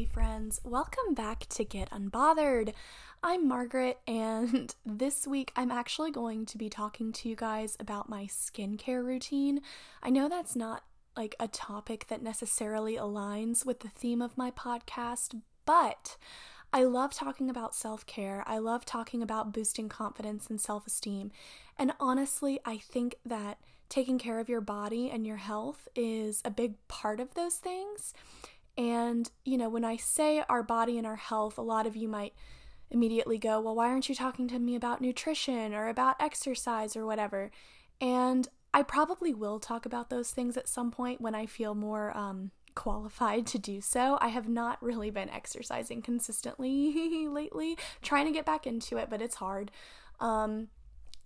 lovely friends. Welcome back to Get Unbothered. I'm Margaret, and this week I'm actually going to be talking to you guys about my skincare routine. I know that's not like a topic that necessarily aligns with the theme of my podcast, but I love talking about self care. I love talking about boosting confidence and self esteem. And honestly, I think that taking care of your body and your health is a big part of those things. And, you know, when I say our body and our health, a lot of you might immediately go, well, why aren't you talking to me about nutrition or about exercise or whatever? And I probably will talk about those things at some point when I feel more um, qualified to do so. I have not really been exercising consistently lately, trying to get back into it, but it's hard. Um,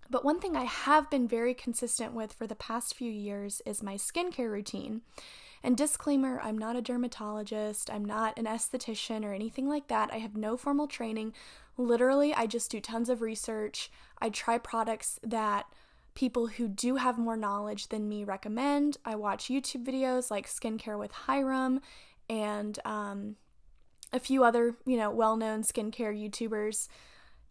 but one thing I have been very consistent with for the past few years is my skincare routine. And disclaimer I'm not a dermatologist, I'm not an esthetician or anything like that. I have no formal training. Literally, I just do tons of research. I try products that people who do have more knowledge than me recommend. I watch YouTube videos like Skincare with Hyram and um, a few other, you know, well known skincare YouTubers.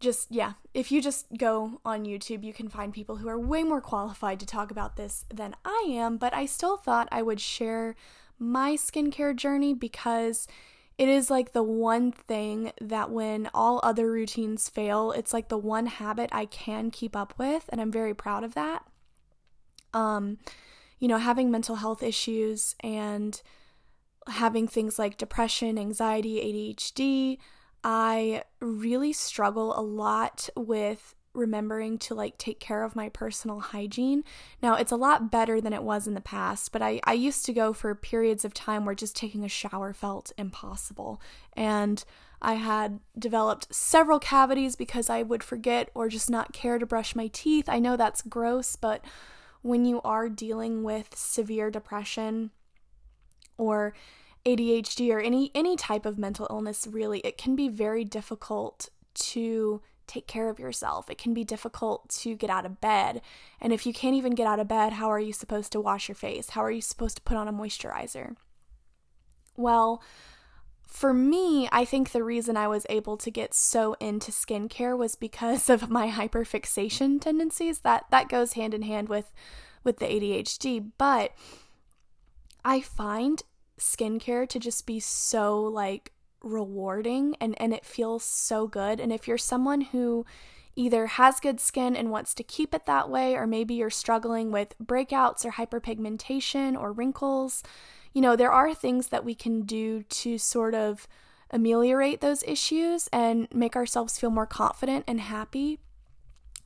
Just, yeah, if you just go on YouTube, you can find people who are way more qualified to talk about this than I am. But I still thought I would share my skincare journey because it is like the one thing that when all other routines fail, it's like the one habit I can keep up with, and I'm very proud of that. Um, you know, having mental health issues and having things like depression, anxiety, ADHD, I really struggle a lot with remembering to like take care of my personal hygiene. Now, it's a lot better than it was in the past, but I, I used to go for periods of time where just taking a shower felt impossible. And I had developed several cavities because I would forget or just not care to brush my teeth. I know that's gross, but when you are dealing with severe depression or ADHD or any any type of mental illness really, it can be very difficult to take care of yourself. It can be difficult to get out of bed. And if you can't even get out of bed, how are you supposed to wash your face? How are you supposed to put on a moisturizer? Well, for me, I think the reason I was able to get so into skincare was because of my hyperfixation tendencies. That that goes hand in hand with with the ADHD, but I find skincare to just be so like rewarding and, and it feels so good. And if you're someone who either has good skin and wants to keep it that way, or maybe you're struggling with breakouts or hyperpigmentation or wrinkles, you know, there are things that we can do to sort of ameliorate those issues and make ourselves feel more confident and happy.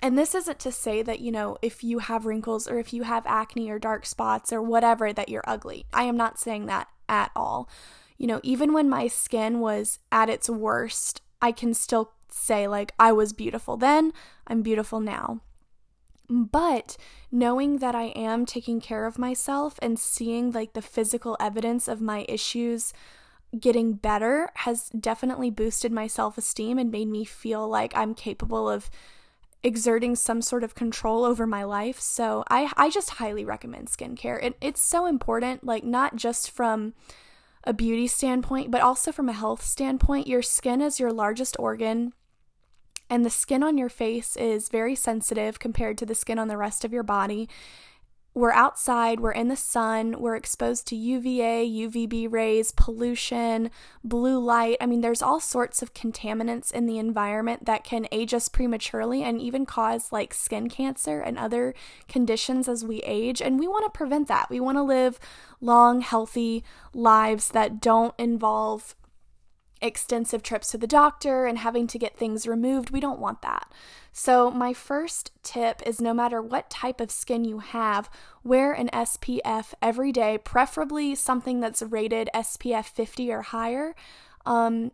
And this isn't to say that, you know, if you have wrinkles or if you have acne or dark spots or whatever, that you're ugly. I am not saying that at all you know, even when my skin was at its worst, I can still say, like, I was beautiful then, I'm beautiful now. But knowing that I am taking care of myself and seeing like the physical evidence of my issues getting better has definitely boosted my self esteem and made me feel like I'm capable of exerting some sort of control over my life. So I, I just highly recommend skincare. It, it's so important, like, not just from a beauty standpoint, but also from a health standpoint. Your skin is your largest organ, and the skin on your face is very sensitive compared to the skin on the rest of your body we're outside, we're in the sun, we're exposed to UVA, UVB rays, pollution, blue light. I mean, there's all sorts of contaminants in the environment that can age us prematurely and even cause like skin cancer and other conditions as we age. And we want to prevent that. We want to live long, healthy lives that don't involve extensive trips to the doctor and having to get things removed. We don't want that. So, my first tip is no matter what type of skin you have, wear an SPF every day, preferably something that's rated SPF 50 or higher. Um,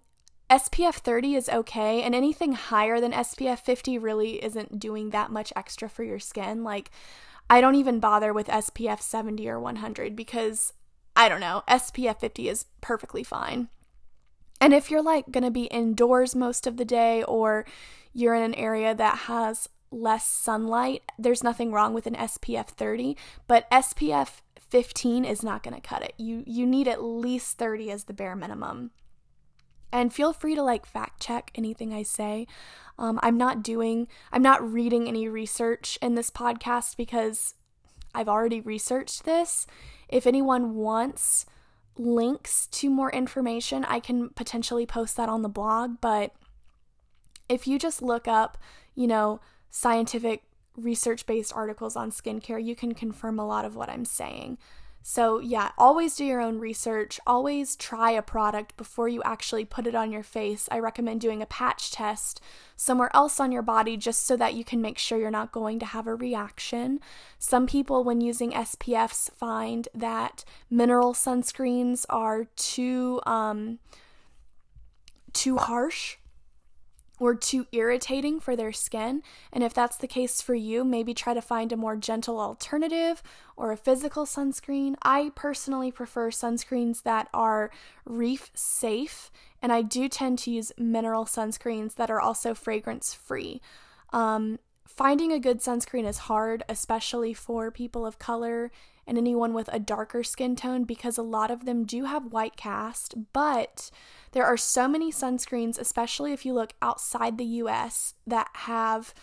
SPF 30 is okay, and anything higher than SPF 50 really isn't doing that much extra for your skin. Like, I don't even bother with SPF 70 or 100 because I don't know, SPF 50 is perfectly fine. And if you're like going to be indoors most of the day or you're in an area that has less sunlight, there's nothing wrong with an SPF 30, but SPF 15 is not going to cut it. You you need at least 30 as the bare minimum. And feel free to like fact check anything I say. Um, I'm not doing, I'm not reading any research in this podcast because I've already researched this. If anyone wants links to more information, I can potentially post that on the blog. But if you just look up, you know, scientific research based articles on skincare, you can confirm a lot of what I'm saying. So, yeah, always do your own research. Always try a product before you actually put it on your face. I recommend doing a patch test somewhere else on your body just so that you can make sure you're not going to have a reaction. Some people, when using SPFs, find that mineral sunscreens are too um, too harsh or too irritating for their skin. And if that's the case for you, maybe try to find a more gentle alternative or a physical sunscreen. I personally prefer sunscreens that are reef safe, and I do tend to use mineral sunscreens that are also fragrance free. Um, finding a good sunscreen is hard, especially for people of color and anyone with a darker skin tone because a lot of them do have white cast, but there are so many sunscreens, especially if you look outside the US, that have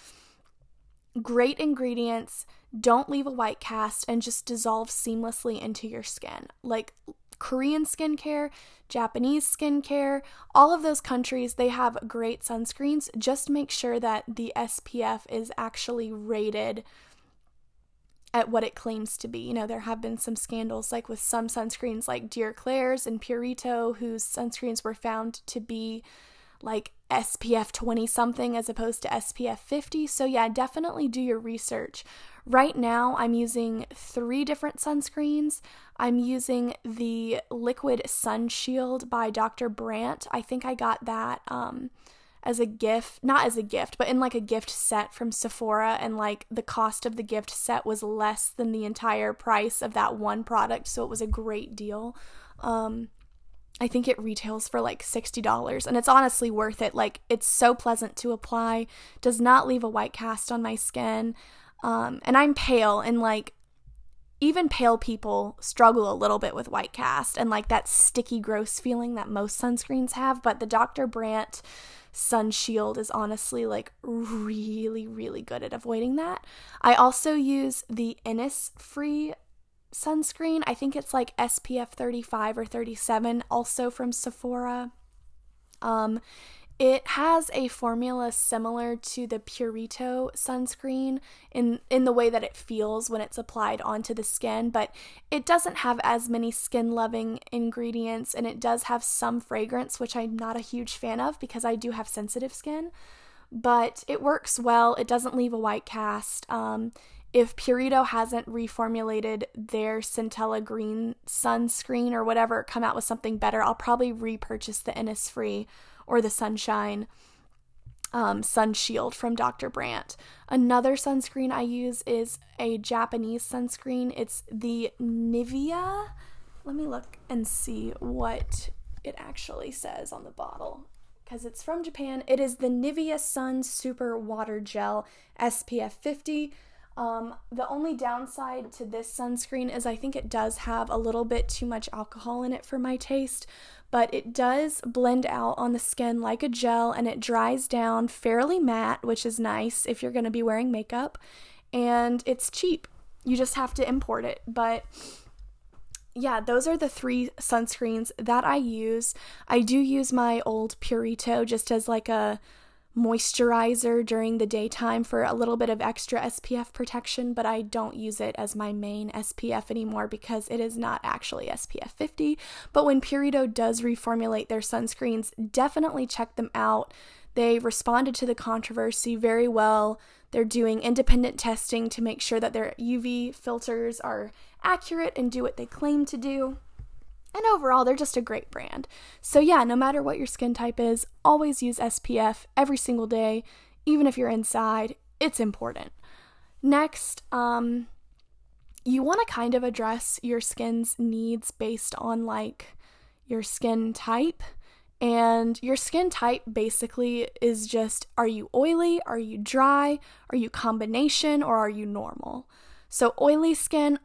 great ingredients, don't leave a white cast, and just dissolve seamlessly into your skin. Like Korean skincare, Japanese skincare, all of those countries, they have great sunscreens. Just make sure that the SPF is actually rated at what it claims to be. You know, there have been some scandals like with some sunscreens like Dear Klairs and Purito whose sunscreens were found to be like SPF 20 something as opposed to SPF 50. So yeah, definitely do your research. Right now, I'm using three different sunscreens. I'm using the Liquid Sun Shield by Dr. Brandt. I think I got that um as a gift, not as a gift, but in like a gift set from Sephora, and like the cost of the gift set was less than the entire price of that one product, so it was a great deal. Um, I think it retails for like $60 and it's honestly worth it. Like it's so pleasant to apply, does not leave a white cast on my skin. Um, and I'm pale and like even pale people struggle a little bit with white cast and like that sticky gross feeling that most sunscreens have, but the Dr. Brandt sun shield is honestly like really, really good at avoiding that. I also use the Innisfree sunscreen. I think it's like SPF 35 or 37, also from Sephora. Um, it has a formula similar to the Purito sunscreen in in the way that it feels when it's applied onto the skin, but it doesn't have as many skin-loving ingredients and it does have some fragrance, which I'm not a huge fan of because I do have sensitive skin. But it works well. It doesn't leave a white cast. Um, if Purito hasn't reformulated their Centella Green sunscreen or whatever, come out with something better, I'll probably repurchase the Innisfree or the Sunshine um, Sun Shield from Dr. Brandt. Another sunscreen I use is a Japanese sunscreen. It's the Nivea. Let me look and see what it actually says on the bottle because it's from Japan. It is the Nivea Sun Super Water Gel SPF 50. Um, the only downside to this sunscreen is I think it does have a little bit too much alcohol in it for my taste, but it does blend out on the skin like a gel and it dries down fairly matte, which is nice if you're going to be wearing makeup. And it's cheap. You just have to import it. But yeah, those are the three sunscreens that I use. I do use my old Purito just as like a moisturizer during the daytime for a little bit of extra SPF protection, but I don't use it as my main SPF anymore because it is not actually SPF 50. But when Purito does reformulate their sunscreens, definitely check them out. They responded to the controversy very well. They're doing independent testing to make sure that their UV filters are accurate and do what they claim to do. And overall, they're just a great brand. So, yeah, no matter what your skin type is, always use SPF every single day, even if you're inside. It's important. Next, um, you want to kind of address your skin's needs based on like your skin type. And your skin type basically is just are you oily, are you dry, are you combination, or are you normal? So, oily skin,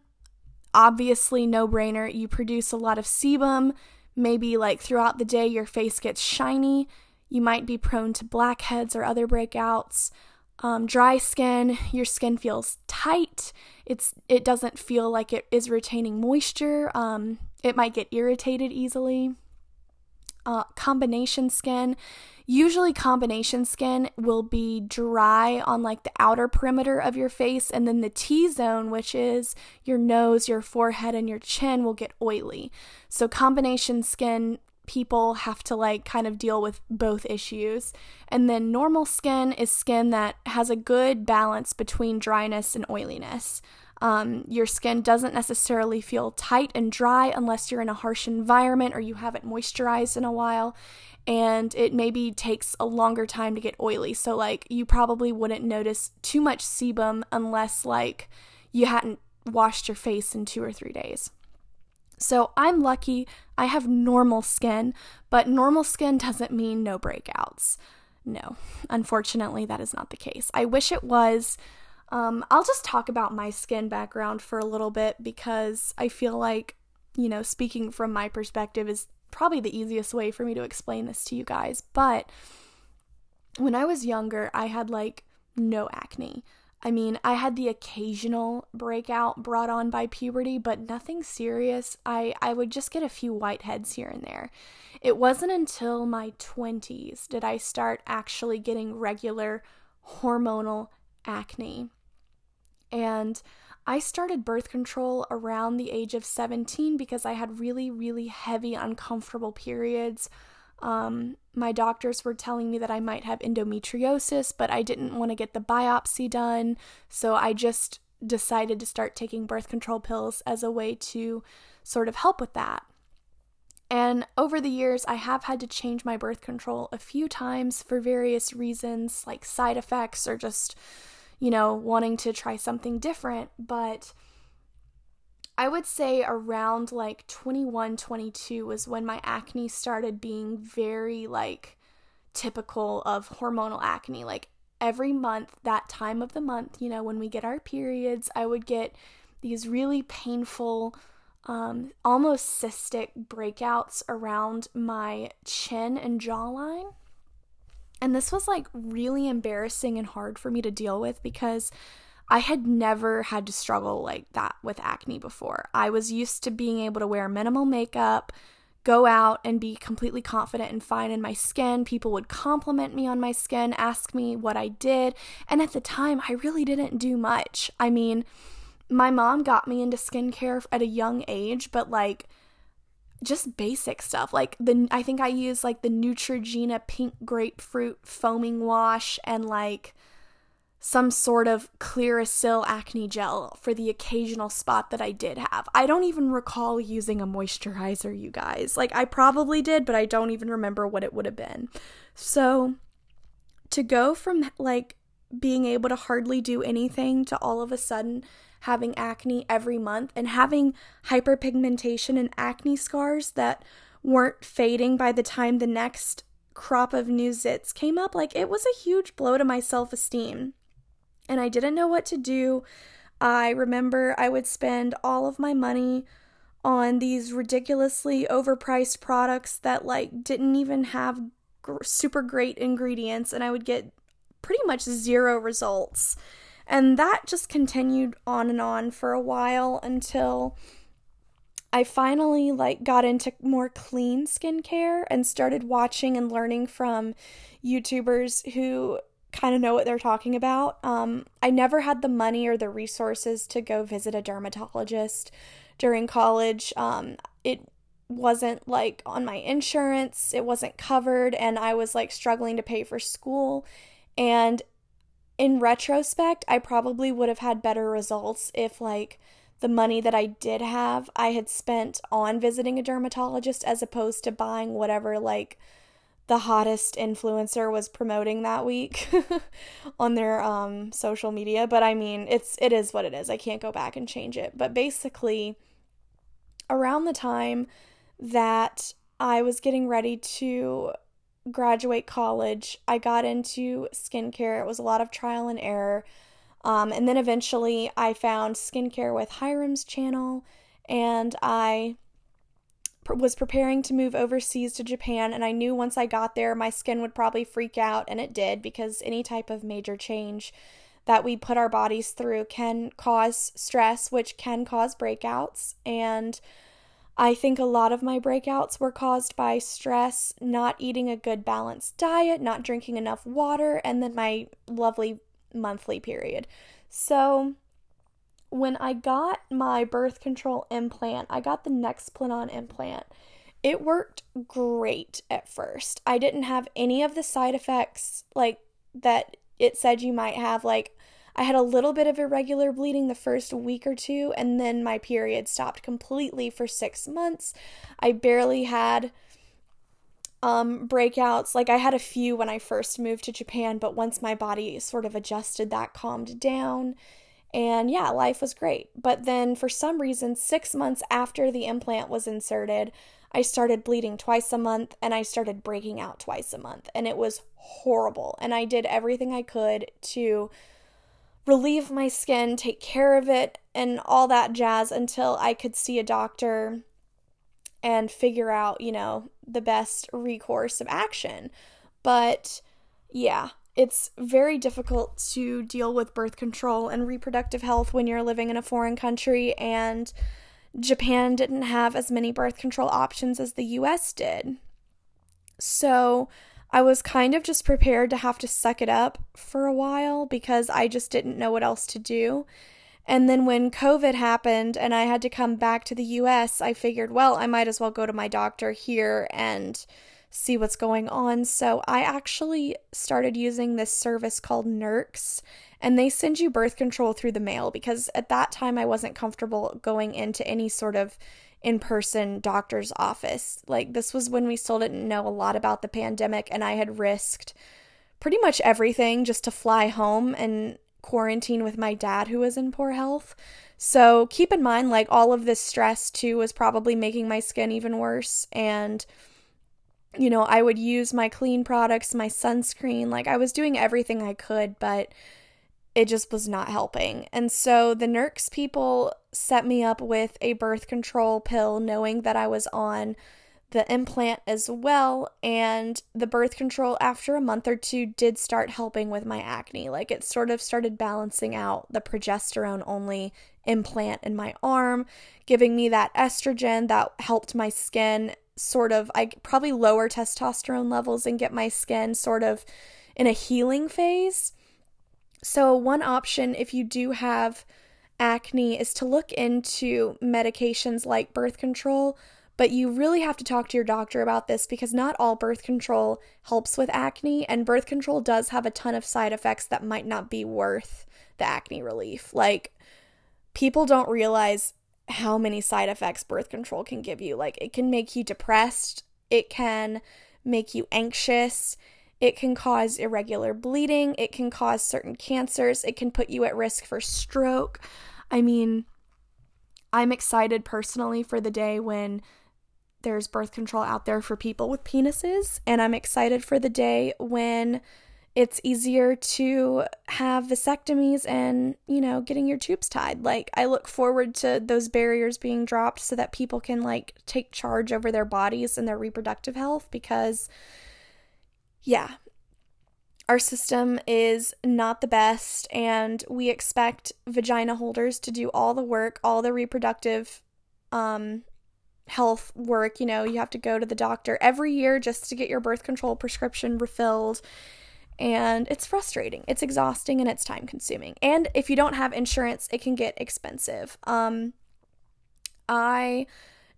obviously no brainer. You produce a lot of sebum, maybe like throughout the day your face gets shiny. You might be prone to blackheads or other breakouts. Um, dry skin, your skin feels tight. It's it doesn't feel like it is retaining moisture. Um, it might get irritated easily. Uh, combination skin, usually combination skin will be dry on like the outer perimeter of your face, and then the T zone, which is your nose, your forehead, and your chin, will get oily. So combination skin people have to like kind of deal with both issues. And then normal skin is skin that has a good balance between dryness and oiliness. Um, your skin doesn't necessarily feel tight and dry unless you're in a harsh environment or you haven't moisturized in a while. And it maybe takes a longer time to get oily. So, like, you probably wouldn't notice too much sebum unless, like, you hadn't washed your face in two or three days. So I'm lucky I have normal skin, but normal skin doesn't mean no breakouts. No, unfortunately, that is not the case. I wish it was. Um, I'll just talk about my skin background for a little bit because I feel like, you know, speaking from my perspective is probably the easiest way for me to explain this to you guys. But when I was younger, I had like no acne. I mean, I had the occasional breakout brought on by puberty, but nothing serious. I, I would just get a few whiteheads here and there. It wasn't until my 20s did I start actually getting regular hormonal acne. And I started birth control around the age of 17 because I had really, really heavy, uncomfortable periods um, my doctors were telling me that I might have endometriosis, but I didn't want to get the biopsy done. So I just decided to start taking birth control pills as a way to sort of help with that. And over the years, I have had to change my birth control a few times for various reasons, like side effects or just, you know, wanting to try something different. But I would say around like 21, 22 was when my acne started being very like typical of hormonal acne. Like every month, that time of the month, you know, when we get our periods, I would get these really painful, um, almost cystic breakouts around my chin and jawline. And this was like really embarrassing and hard for me to deal with because I had never had to struggle like that with acne before. I was used to being able to wear minimal makeup, go out and be completely confident and fine in my skin. People would compliment me on my skin, ask me what I did, and at the time, I really didn't do much. I mean, my mom got me into skincare at a young age, but like just basic stuff. Like the I think I used like the Neutrogena pink grapefruit foaming wash and like some sort of Clearasil acne gel for the occasional spot that I did have. I don't even recall using a moisturizer, you guys. Like, I probably did, but I don't even remember what it would have been. So, to go from like being able to hardly do anything to all of a sudden having acne every month and having hyperpigmentation and acne scars that weren't fading by the time the next crop of new zits came up, like, it was a huge blow to my self esteem and I didn't know what to do. I remember I would spend all of my money on these ridiculously overpriced products that like didn't even have gr- super great ingredients and I would get pretty much zero results. And that just continued on and on for a while until I finally like got into more clean skincare and started watching and learning from YouTubers who kind of know what they're talking about. Um, I never had the money or the resources to go visit a dermatologist during college. Um, it wasn't like on my insurance, it wasn't covered, and I was like struggling to pay for school. And in retrospect, I probably would have had better results if like the money that I did have I had spent on visiting a dermatologist as opposed to buying whatever like the hottest influencer was promoting that week on their um, social media. But i mean it's it is what it is. I can't go back and change it. But basically around the time that i was getting ready to graduate college i got into skincare it was a lot of trial and error um, and then eventually i found skincare with Hyram's channel and i was preparing to move overseas to Japan, and I knew once I got there, my skin would probably freak out, and it did because any type of major change that we put our bodies through can cause stress, which can cause breakouts. And I think a lot of my breakouts were caused by stress, not eating a good balanced diet, not drinking enough water, and then my lovely monthly period. So, when I got my birth control implant, I got the Nexplanon implant. It worked great at first. I didn't have any of the side effects like that it said you might have like I had a little bit of irregular bleeding the first week or two and then my period stopped completely for 6 months. I barely had um breakouts. Like I had a few when I first moved to Japan, but once my body sort of adjusted that calmed down and yeah, life was great. But then for some reason, six months after the implant was inserted, I started bleeding twice a month and I started breaking out twice a month. And it was horrible. And I did everything I could to relieve my skin, take care of it, and all that jazz until I could see a doctor and figure out, you know, the best recourse of action. But yeah, it's very difficult to deal with birth control and reproductive health when you're living in a foreign country and Japan didn't have as many birth control options as the US did. So, I was kind of just prepared to have to suck it up for a while because I just didn't know what else to do. And then when COVID happened and I had to come back to the US, I figured, well, I might as well go to my doctor here and see what's going on. So I actually started using this service called Nurx, and they send you birth control through the mail because at that time I wasn't comfortable going into any sort of in person doctor's office. Like, this was when we still didn't know a lot about the pandemic, and I had risked pretty much everything just to fly home and quarantine with my dad who was in poor health. So keep in mind, like, all of this stress too was probably making my skin even worse. And you know, I would use my clean products, my sunscreen, like I was doing everything I could, but it just was not helping. And so the Nurx people set me up with a birth control pill, knowing that I was on the implant as well. And the birth control, after a month or two, did start helping with my acne. Like it sort of started balancing out the progesterone only implant in my arm, giving me that estrogen that helped my skin sort of I probably lower testosterone levels and get my skin sort of in a healing phase. So one option if you do have acne is to look into medications like birth control, but you really have to talk to your doctor about this because not all birth control helps with acne and birth control does have a ton of side effects that might not be worth the acne relief. Like people don't realize how many side effects birth control can give you. Like, it can make you depressed, it can make you anxious, it can cause irregular bleeding, it can cause certain cancers, it can put you at risk for stroke. I mean, I'm excited personally for the day when there's birth control out there for people with penises, and I'm excited for the day when it's easier to have vasectomies and, you know, getting your tubes tied. Like, I look forward to those barriers being dropped so that people can, like, take charge over their bodies and their reproductive health because, yeah, our system is not the best, and we expect vagina holders to do all the work, all the reproductive um, health work. You know, you have to go to the doctor every year just to get your birth control prescription refilled and it's frustrating. It's exhausting and it's time consuming. And if you don't have insurance, it can get expensive. Um I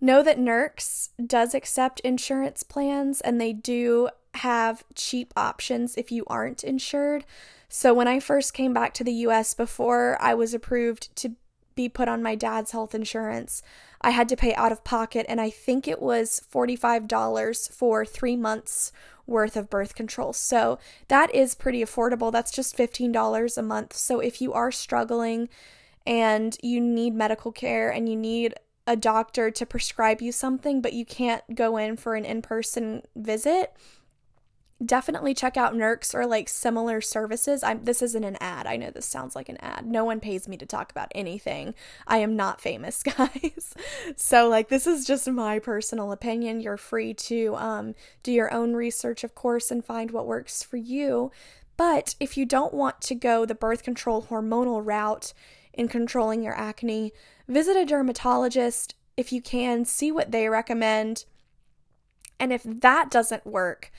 know that Nurx does accept insurance plans and they do have cheap options if you aren't insured. So when I first came back to the US before I was approved to be put on my dad's health insurance, I had to pay out of pocket and I think it was $45 for 3 months worth of birth control. So that is pretty affordable. That's just $15 a month. So if you are struggling and you need medical care and you need a doctor to prescribe you something, but you can't go in for an in person visit, definitely check out Nurx or like similar services. I'm this isn't an ad. I know this sounds like an ad. No one pays me to talk about anything. I am not famous, guys. so like this is just my personal opinion. You're free to um do your own research of course and find what works for you. But if you don't want to go the birth control hormonal route in controlling your acne, visit a dermatologist if you can, see what they recommend. And if that doesn't work,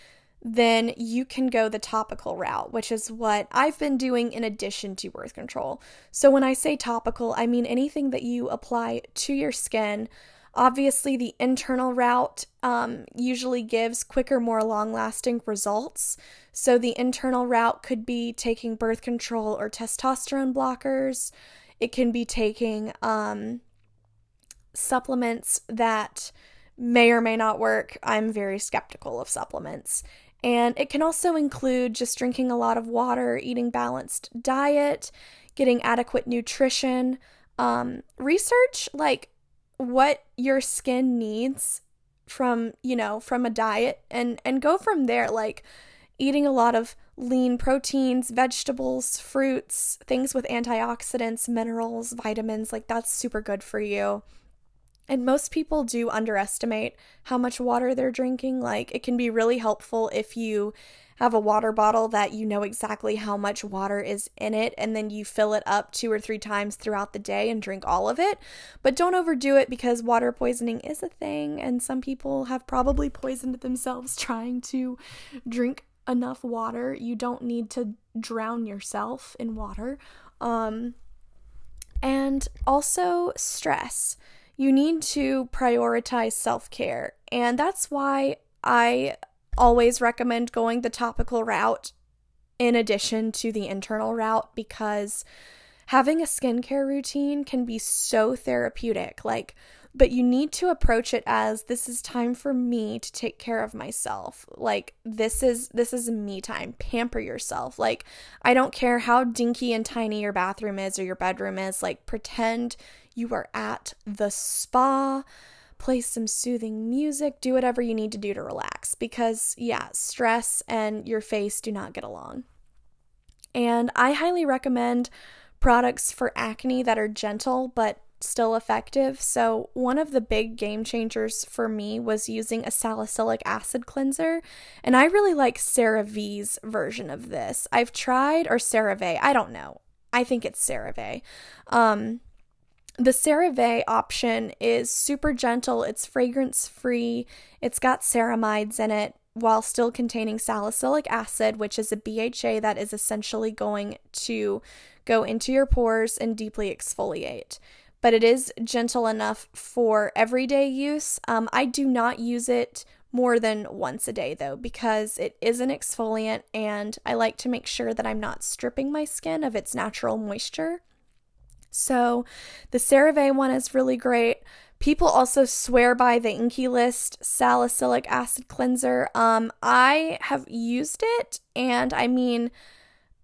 then you can go the topical route, which is what I've been doing in addition to birth control. So, when I say topical, I mean anything that you apply to your skin. Obviously, the internal route um, usually gives quicker, more long lasting results. So, the internal route could be taking birth control or testosterone blockers, it can be taking um, supplements that may or may not work. I'm very skeptical of supplements. And it can also include just drinking a lot of water, eating balanced diet, getting adequate nutrition, um, research like what your skin needs from, you know, from a diet and and go from there like eating a lot of lean proteins, vegetables, fruits, things with antioxidants, minerals, vitamins, like that's super good for you. And most people do underestimate how much water they're drinking. Like, it can be really helpful if you have a water bottle that you know exactly how much water is in it, and then you fill it up two or three times throughout the day and drink all of it. But don't overdo it because water poisoning is a thing, and some people have probably poisoned themselves trying to drink enough water. You don't need to drown yourself in water. Um, and also stress you need to prioritize self care. And that's why I always recommend going the topical route in addition to the internal route because having a skincare routine can be so therapeutic. Like, but you need to approach it as this is time for me to take care of myself like this is this is me time pamper yourself like i don't care how dinky and tiny your bathroom is or your bedroom is like pretend you are at the spa, play some soothing music, do whatever you need to do to relax because, yeah, stress and your face do not get along. And I highly recommend products for acne that are gentle but still effective. So, one of the big game changers for me was using a salicylic acid cleanser, and I really like CeraVe's version of this. I've tried or CeraVe, I don't know. I think it's CeraVe. Um, the CeraVe option is super gentle, it's fragrance free, it's got ceramides in it while still containing salicylic acid, which is a BHA that is essentially going to go into your pores and deeply exfoliate. But it is gentle enough for everyday use. Um, I do not use it more than once a day though, because it is an exfoliant and I like to make sure that I'm not stripping my skin of its natural moisture. So the CeraVe one is really great. People also swear by the INKEY List salicylic acid cleanser. Um, I have used it, and I mean,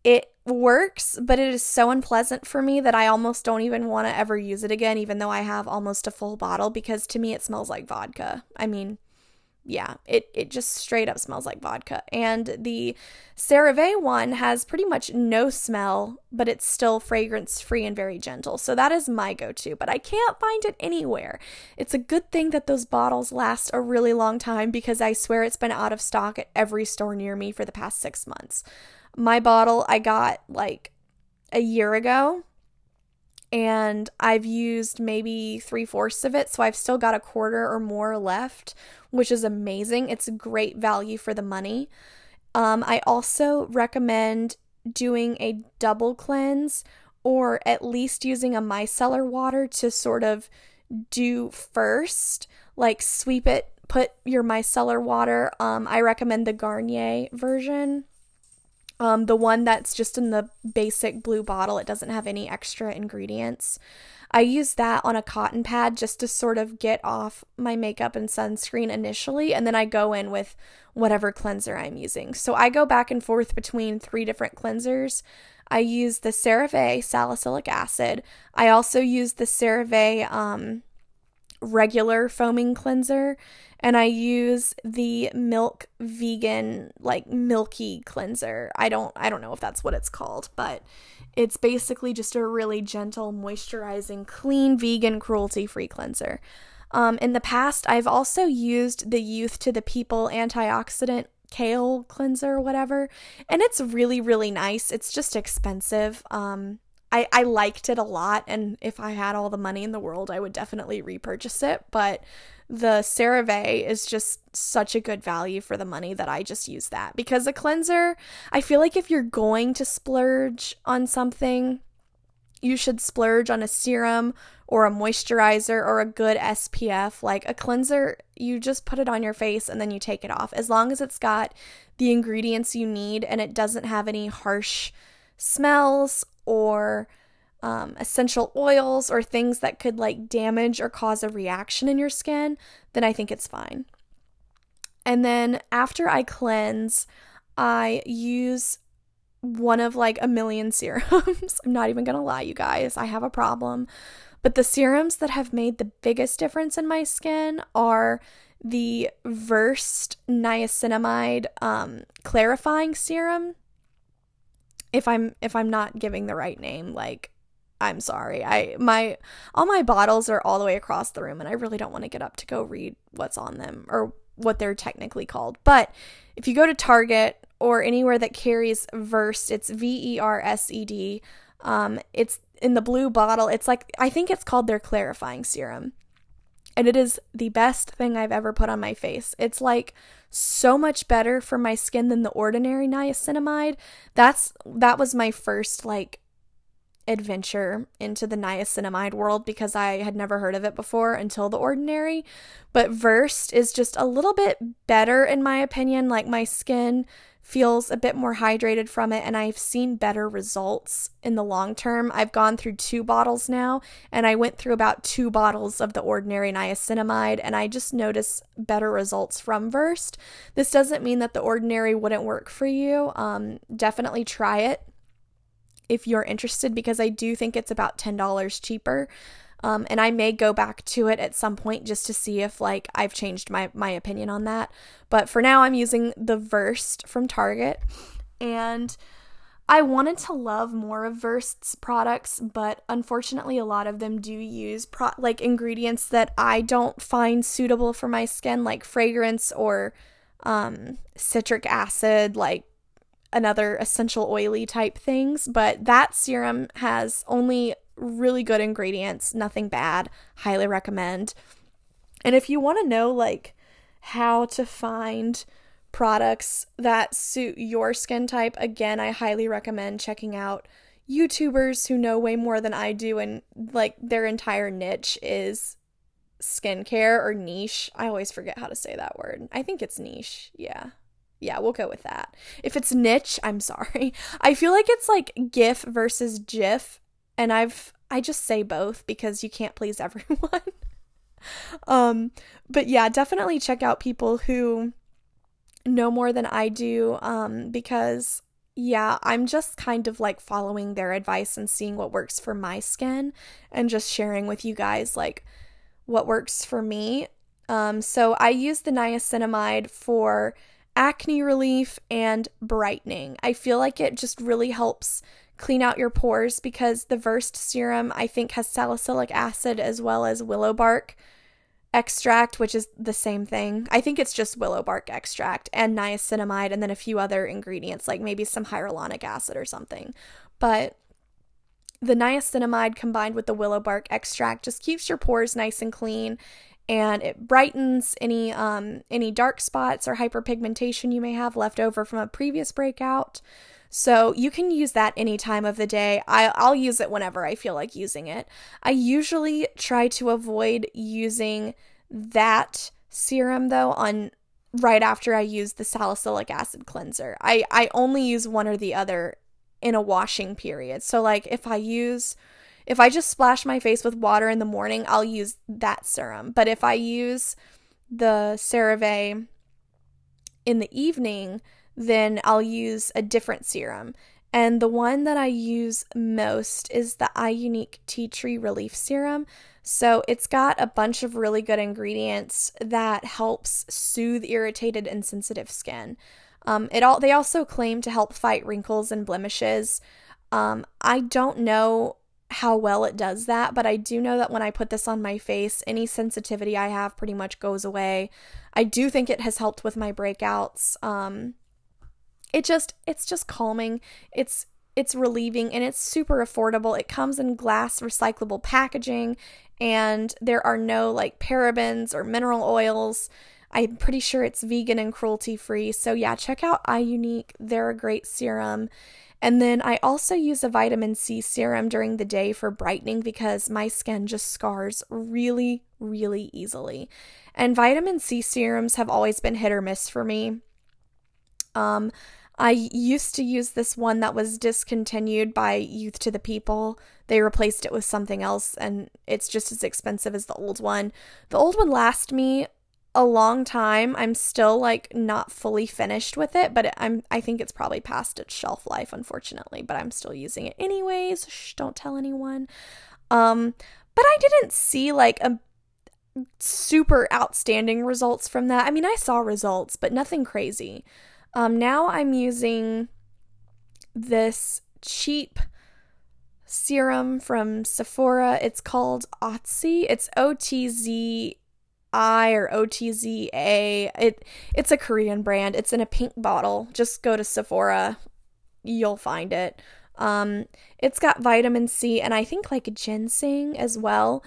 it works, but it is so unpleasant for me that I almost don't even want to ever use it again, even though I have almost a full bottle, because to me it smells like vodka. I mean, yeah, it, it just straight up smells like vodka. And the CeraVe one has pretty much no smell, but it's still fragrance free and very gentle. So that is my go to, but I can't find it anywhere. It's a good thing that those bottles last a really long time because I swear it's been out of stock at every store near me for the past six months. My bottle I got like a year ago and I've used maybe three fourths of it, so I've still got a quarter or more left, which is amazing. It's great value for the money. Um, I also recommend doing a double cleanse or at least using a micellar water to sort of do first, like sweep it, put your micellar water. Um, I recommend the Garnier version um, the one that's just in the basic blue bottle, it doesn't have any extra ingredients. I use that on a cotton pad just to sort of get off my makeup and sunscreen initially, and then I go in with whatever cleanser I'm using. So I go back and forth between three different cleansers. I use the CeraVe salicylic acid. I also use the CeraVe um, regular foaming cleanser and I use the milk vegan like milky cleanser. I don't I don't know if that's what it's called, but it's basically just a really gentle moisturizing clean vegan cruelty free cleanser. Um, in the past, I've also used the Youth to the People antioxidant kale cleanser whatever, and it's really really nice. It's just expensive. Um, I, I liked it a lot, and if I had all the money in the world, I would definitely repurchase it. But the CeraVe is just such a good value for the money that I just use that. Because a cleanser, I feel like if you're going to splurge on something, you should splurge on a serum or a moisturizer or a good SPF. Like a cleanser, you just put it on your face and then you take it off. As long as it's got the ingredients you need and it doesn't have any harsh smells or um, essential oils or things that could like damage or cause a reaction in your skin, then I think it's fine. And then after I cleanse, I use one of like a million serums. I'm not even gonna lie, you guys, I have a problem. But the serums that have made the biggest difference in my skin are the Versed niacinamide um, clarifying serum if I'm if I'm not giving the right name, like I'm sorry. I my all my bottles are all the way across the room and I really don't want to get up to go read what's on them or what they're technically called. But if you go to Target or anywhere that carries Versed, it's V E R S E D. Um, it's in the blue bottle. It's like I think it's called their clarifying serum. And it is the best thing I've ever put on my face. It's like so much better for my skin than the ordinary niacinamide. That's that was my first like adventure into the niacinamide world because I had never heard of it before until the ordinary. But Versed is just a little bit better in my opinion. Like my skin feels a bit more hydrated from it and I've seen better results in the long term. I've gone through two bottles now and I went through about two bottles of the ordinary niacinamide and I just notice better results from Versed. This doesn't mean that the ordinary wouldn't work for you. Um, definitely try it if you're interested because I do think it's about $10 cheaper. Um, and I may go back to it at some point just to see if like I've changed my my opinion on that. But for now, I'm using the Versed from Target, and I wanted to love more of Versed's products, but unfortunately, a lot of them do use pro- like ingredients that I don't find suitable for my skin, like fragrance or um, citric acid, like another essential oily type things. But that serum has only really good ingredients, nothing bad. Highly recommend. And if you want to know like how to find products that suit your skin type, again, I highly recommend checking out YouTubers who know way more than I do and like their entire niche is skincare or niche. I always forget how to say that word. I think it's niche. Yeah. Yeah, we'll go with that. If it's niche, I'm sorry. I feel like it's like GIF versus GIF and I've I just say both because you can't please everyone. um but yeah, definitely check out people who know more than I do um because yeah, I'm just kind of like following their advice and seeing what works for my skin and just sharing with you guys like what works for me. Um so I use the niacinamide for acne relief and brightening. I feel like it just really helps clean out your pores because the Versed serum I think has salicylic acid as well as willow bark extract, which is the same thing. I think it's just willow bark extract and niacinamide and then a few other ingredients like maybe some hyaluronic acid or something. But the niacinamide combined with the willow bark extract just keeps your pores nice and clean and it brightens any um any dark spots or hyperpigmentation you may have left over from a previous breakout. So you can use that any time of the day. I, I'll use it whenever I feel like using it. I usually try to avoid using that serum though on right after I use the salicylic acid cleanser. I, I only use one or the other in a washing period. So like if I use if I just splash my face with water in the morning, I'll use that serum. But if I use the CeraVe in the evening, then I'll use a different serum. And the one that I use most is the iUNIK Tea Tree Relief Serum. So it's got a bunch of really good ingredients that helps soothe irritated and sensitive skin. Um, it all they also claim to help fight wrinkles and blemishes. Um, I don't know how well it does that, but I do know that when I put this on my face, any sensitivity I have pretty much goes away. I do think it has helped with my breakouts. Um, it just it's just calming. It's it's relieving and it's super affordable. It comes in glass recyclable packaging and there are no like parabens or mineral oils. I'm pretty sure it's vegan and cruelty free. So yeah, check out iUNIK. They're a great serum. And then I also use a vitamin C serum during the day for brightening because my skin just scars really, really easily. And vitamin C serums have always been hit or miss for me. Um, I used to use this one that was discontinued by Youth to the People. They replaced it with something else, and it's just as expensive as the old one. The old one lasts me a long time. I'm still like not fully finished with it, but I'm I think it's probably past its shelf life unfortunately, but I'm still using it anyways. Shh, don't tell anyone. Um but I didn't see like a super outstanding results from that. I mean, I saw results, but nothing crazy. Um now I'm using this cheap serum from Sephora. It's called Otzi. It's O T Z I or OTZA. It it's a Korean brand. It's in a pink bottle. Just go to Sephora. You'll find it. Um it's got vitamin C and I think like ginseng as well.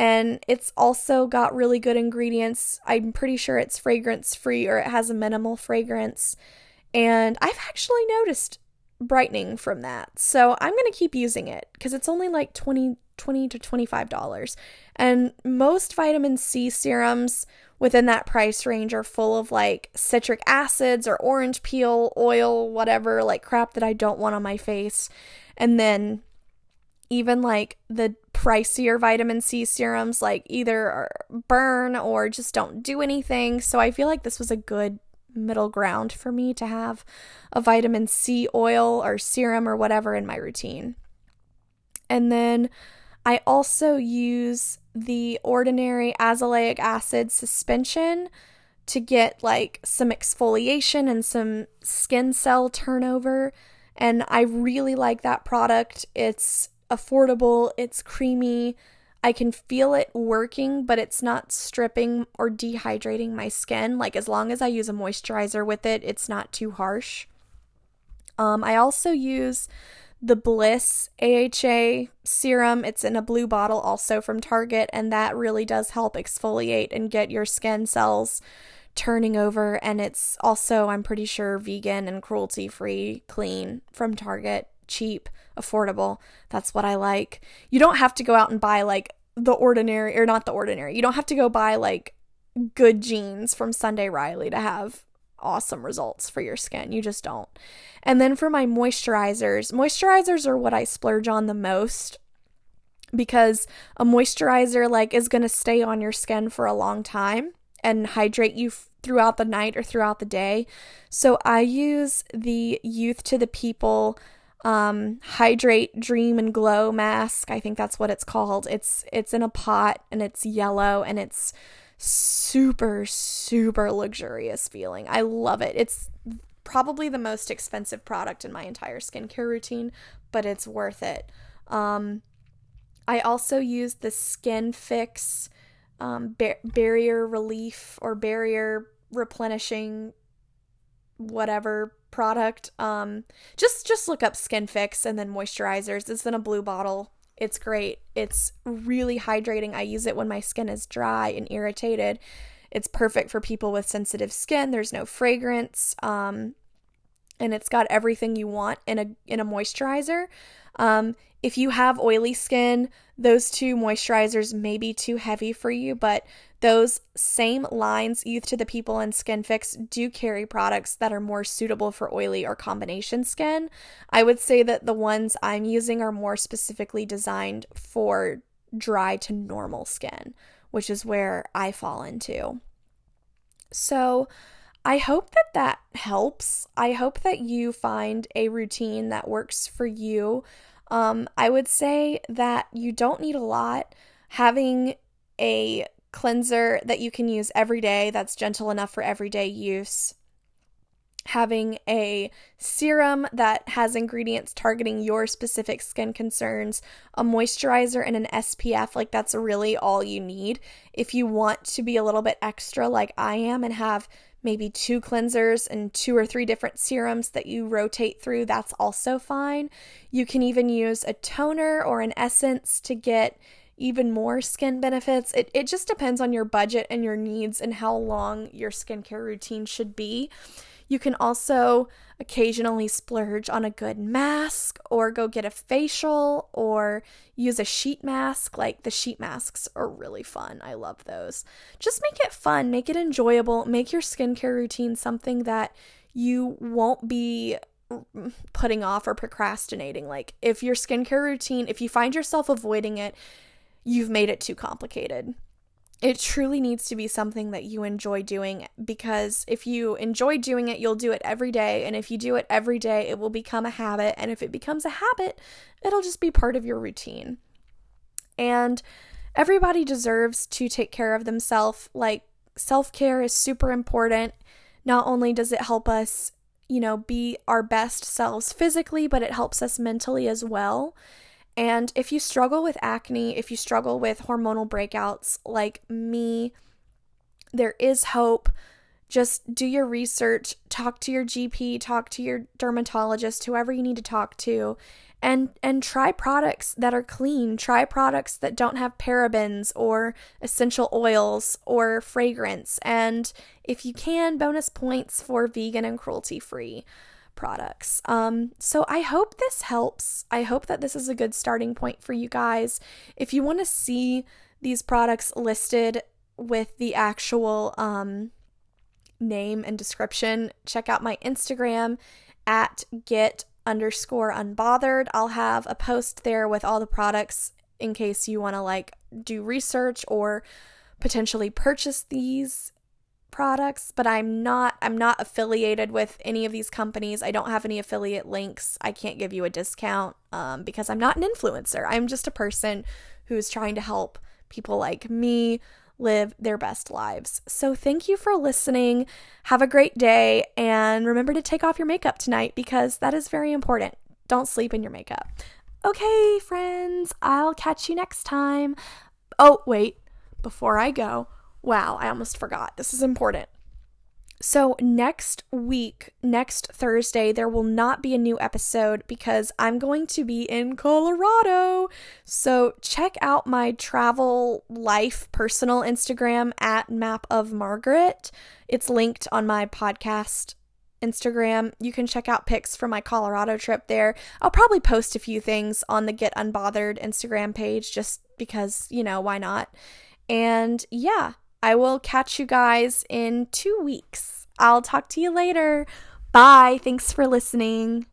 And it's also got really good ingredients. I'm pretty sure it's fragrance free or it has a minimal fragrance. And I've actually noticed brightening from that. So I'm going to keep using it because it's only like 20 20 to $25. And most vitamin C serums within that price range are full of like citric acids or orange peel, oil, whatever, like crap that I don't want on my face. And then even like the pricier vitamin C serums like either burn or just don't do anything. So I feel like this was a good middle ground for me to have a vitamin C oil or serum or whatever in my routine. And then I also use the ordinary azelaic acid suspension to get like some exfoliation and some skin cell turnover. And I really like that product. It's affordable, it's creamy, I can feel it working, but it's not stripping or dehydrating my skin. Like, as long as I use a moisturizer with it, it's not too harsh. Um, I also use the Bliss AHA serum. It's in a blue bottle, also from Target, and that really does help exfoliate and get your skin cells turning over. And it's also, I'm pretty sure, vegan and cruelty free, clean from Target cheap, affordable. That's what I like. You don't have to go out and buy like the ordinary, or not the ordinary. You don't have to go buy like Good Genes from Sunday Riley to have awesome results for your skin. You just don't. And then for my moisturizers, moisturizers are what I splurge on the most because a moisturizer like is going to stay on your skin for a long time and hydrate you f- throughout the night or throughout the day. So I use the Youth to the People um, hydrate dream and glow mask i think that's what it's called. It's it's in a pot and it's yellow and it's super super luxurious feeling. I love it. It's probably the most expensive product in my entire skincare routine but it's worth it. Um, i also use the skin fix um, bar- barrier relief or barrier replenishing whatever product. Um, just just look up Skin Fix and then moisturizers. It's in a blue bottle. It's great. It's really hydrating. I use it when my skin is dry and irritated. It's perfect for people with sensitive skin. There's no fragrance. Um, and it's got everything you want in a in a moisturizer. Um, if you have oily skin, those two moisturizers may be too heavy for you, but those same lines, Youth to the People and Skin Fix, do carry products that are more suitable for oily or combination skin. I would say that the ones I'm using are more specifically designed for dry to normal skin, which is where I fall into. So, I hope that that helps. I hope that you find a routine that works for you. Um, I would say that you don't need a lot. Having a cleanser that you can use every day that's gentle enough for everyday use having a serum that has ingredients targeting your specific skin concerns, a moisturizer, and an SPF. Like, that's really all you need. If you want to be a little bit extra, like I am, and have maybe two cleansers and two or three different serums that you rotate through, that's also fine. You can even use a toner or an essence to get even more skin benefits. It, it just depends on your budget and your needs and how long your skincare routine should be. You can also occasionally splurge on a good mask or go get a facial or use a sheet mask. Like the sheet masks are really fun. I love those. Just make it fun, make it enjoyable, make your skincare routine something that you won't be putting off or procrastinating. Like if your skincare routine, if you find yourself avoiding it, you've made it too complicated it truly needs to be something that you enjoy doing because if you enjoy doing it, you'll do it every day. And if you do it every day, it will become a habit. And if it becomes a habit, it'll just be part of your routine. And everybody deserves to take care of themselves. Like, self care is super important. Not only does it help us, you know, be our best selves physically, but it helps us mentally as well. And if you struggle with acne, if you struggle with hormonal breakouts like me, there is hope. Just do your research, talk to your GP, talk to your dermatologist, whoever you need to talk to, and and try products that are clean. Try products that don't have parabens or essential oils or fragrance. And if you can, bonus points for vegan and cruelty free products. Um, so I hope this helps. I hope that this is a good starting point for you guys. If you want to see these products listed with the actual um, name and description, check out my Instagram at get underscore unbothered. I'll have a post there with all the products in case you want to like do research or potentially purchase these products, but I'm not I'm not affiliated with any of these companies. I don't have any affiliate links. I can't give you a discount um, because I'm not an influencer. I'm just a person who's trying to help people like me live their best lives. So thank you for listening. Have a great day and remember to take off your makeup tonight because that is very important. Don't sleep in your makeup. Okay, friends, I'll catch you next time. Oh, wait, before I go, Wow, I almost forgot. This is important. So, next week, next Thursday, there will not be a new episode because I'm going to be in Colorado. So, check out my travel life personal Instagram at Map of Margaret. It's linked on my podcast Instagram. You can check out pics from my Colorado trip there. I'll probably post a few things on the Get Unbothered Instagram page just because, you know, why not? And yeah, I will catch you guys in two weeks. I'll talk to you later. Bye. Thanks for listening.